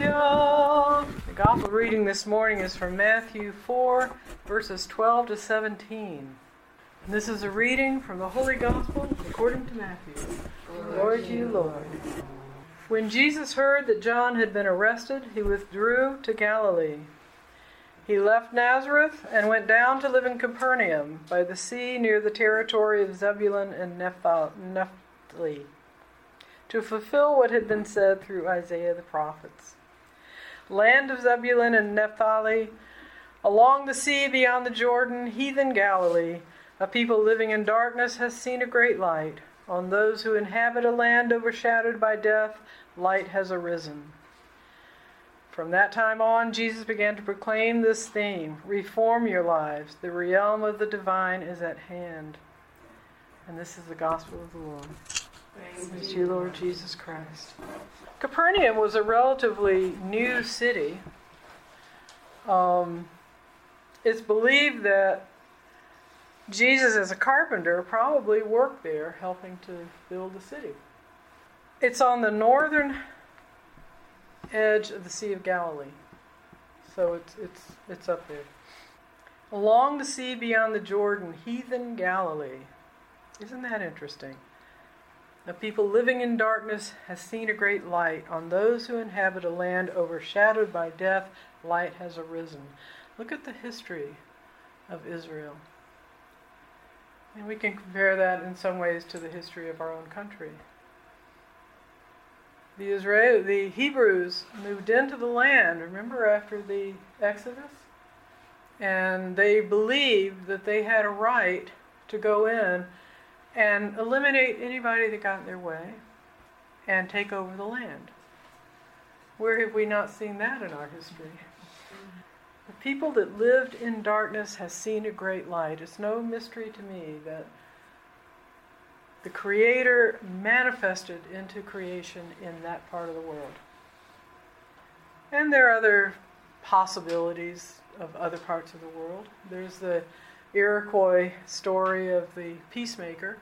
Hallelujah. The gospel reading this morning is from Matthew 4, verses 12 to 17. And this is a reading from the Holy Gospel according to Matthew. Glory to you, Lord. When Jesus heard that John had been arrested, he withdrew to Galilee. He left Nazareth and went down to live in Capernaum by the sea near the territory of Zebulun and Naphtali to fulfill what had been said through Isaiah the prophets. Land of Zebulun and Naphtali, along the sea beyond the Jordan, heathen Galilee, a people living in darkness has seen a great light. On those who inhabit a land overshadowed by death, light has arisen. From that time on, Jesus began to proclaim this theme Reform your lives. The realm of the divine is at hand. And this is the gospel of the Lord. Praise you, Lord Jesus Christ. Capernaum was a relatively new city. Um, it's believed that Jesus, as a carpenter, probably worked there helping to build the city. It's on the northern edge of the Sea of Galilee. So it's, it's, it's up there. Along the sea beyond the Jordan, heathen Galilee. Isn't that interesting? The people living in darkness has seen a great light. On those who inhabit a land overshadowed by death, light has arisen. Look at the history of Israel. And we can compare that in some ways to the history of our own country. The Israel, the Hebrews moved into the land, remember after the Exodus? And they believed that they had a right to go in and eliminate anybody that got in their way and take over the land. Where have we not seen that in our history? The people that lived in darkness has seen a great light. It's no mystery to me that the Creator manifested into creation in that part of the world. And there are other possibilities of other parts of the world. There's the Iroquois story of the peacemaker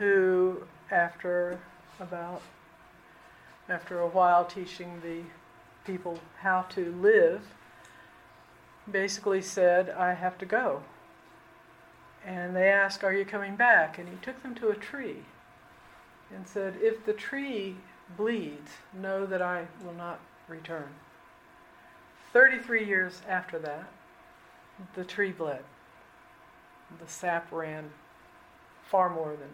who, after about after a while teaching the people how to live, basically said, I have to go. And they asked, Are you coming back? And he took them to a tree and said, If the tree bleeds, know that I will not return. 33 years after that, the tree bled. The sap ran far more than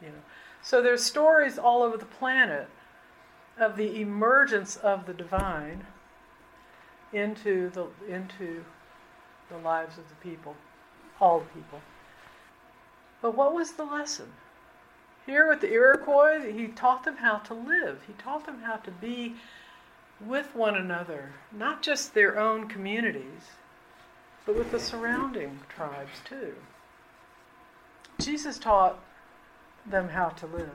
you know. So there's stories all over the planet of the emergence of the divine into the into the lives of the people, all the people. But what was the lesson? Here with the Iroquois, he taught them how to live. He taught them how to be with one another, not just their own communities, but with the surrounding tribes too. Jesus taught them how to live.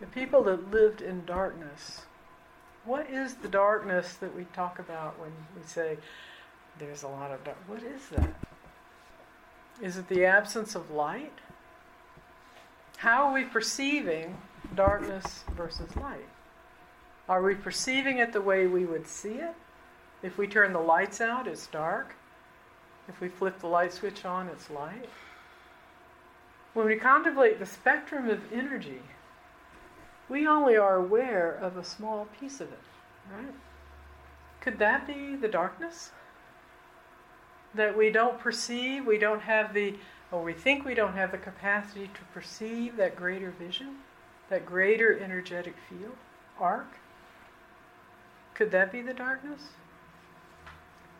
The people that lived in darkness. What is the darkness that we talk about when we say there's a lot of dark? What is that? Is it the absence of light? How are we perceiving darkness versus light? Are we perceiving it the way we would see it? If we turn the lights out, it's dark. If we flip the light switch on, it's light. When we contemplate the spectrum of energy, we only are aware of a small piece of it, right? Could that be the darkness? That we don't perceive, we don't have the, or we think we don't have the capacity to perceive that greater vision, that greater energetic field, arc? Could that be the darkness?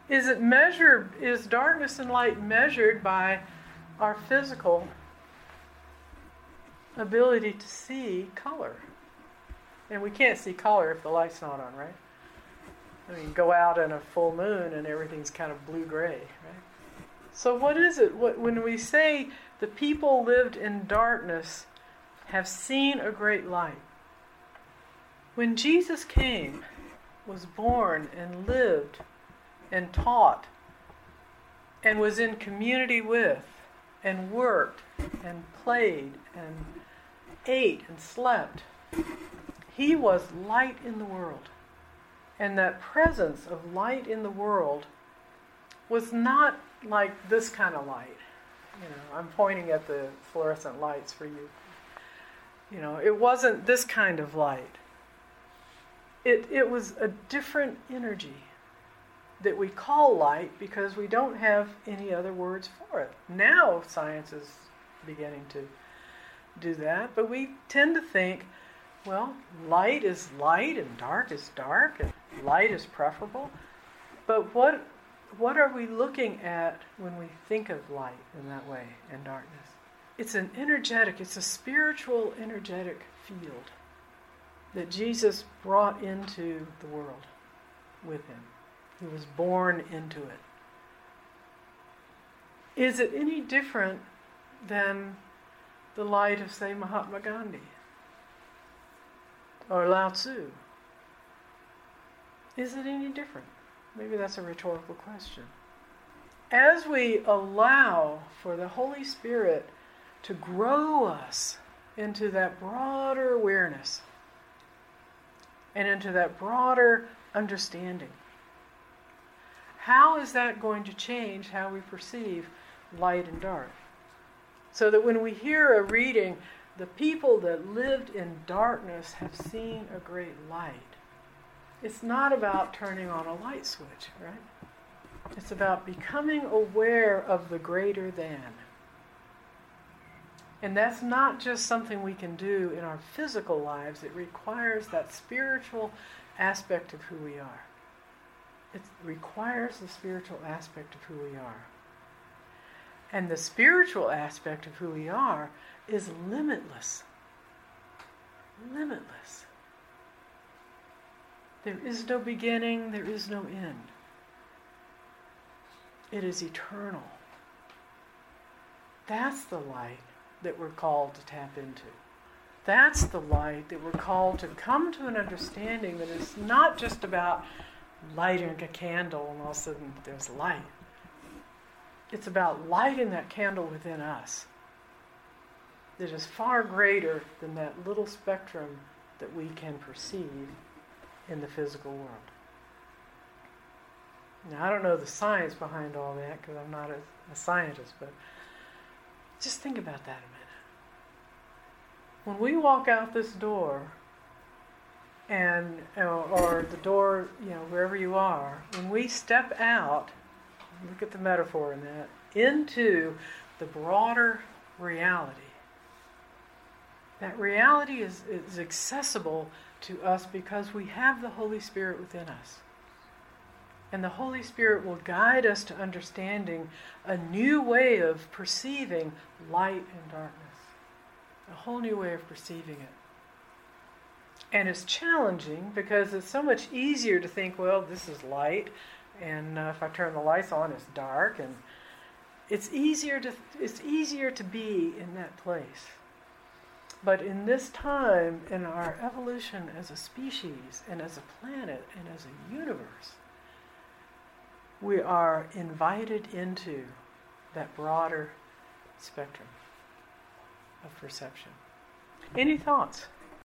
Is it measured, is darkness and light measured by our physical ability to see color. And we can't see color if the light's not on, right? I mean, go out in a full moon and everything's kind of blue gray, right? So, what is it? What, when we say the people lived in darkness have seen a great light, when Jesus came, was born, and lived, and taught, and was in community with, and worked, and played, and ate and slept. He was light in the world. And that presence of light in the world was not like this kind of light. You know, I'm pointing at the fluorescent lights for you. You know, it wasn't this kind of light. It, it was a different energy that we call light because we don't have any other words for it. Now science is beginning to do that, but we tend to think, well, light is light and dark is dark and light is preferable. But what what are we looking at when we think of light in that way and darkness? It's an energetic, it's a spiritual energetic field that Jesus brought into the world with him. He was born into it. Is it any different than the light of, say, Mahatma Gandhi or Lao Tzu? Is it any different? Maybe that's a rhetorical question. As we allow for the Holy Spirit to grow us into that broader awareness and into that broader understanding, how is that going to change how we perceive light and dark? So that when we hear a reading, the people that lived in darkness have seen a great light. It's not about turning on a light switch, right? It's about becoming aware of the greater than. And that's not just something we can do in our physical lives, it requires that spiritual aspect of who we are. It requires the spiritual aspect of who we are. And the spiritual aspect of who we are is limitless. Limitless. There is no beginning, there is no end. It is eternal. That's the light that we're called to tap into. That's the light that we're called to come to an understanding that it's not just about lighting a candle and all of a sudden there's light. It's about lighting that candle within us that is far greater than that little spectrum that we can perceive in the physical world. Now, I don't know the science behind all that because I'm not a, a, scientist, but just think about that a minute. When we walk out this door, and or the door, you know, wherever you are, when we step out, look at the metaphor in that, into the broader reality. That reality is, is accessible to us because we have the Holy Spirit within us. And the Holy Spirit will guide us to understanding a new way of perceiving light and darkness, a whole new way of perceiving it. And it's challenging because it's so much easier to think, well, this is light, and uh, if I turn the lights on, it's dark, and it's easier to it's easier to be in that place. But in this time, in our evolution as a species and as a planet and as a universe, we are invited into that broader spectrum of perception. Any thoughts?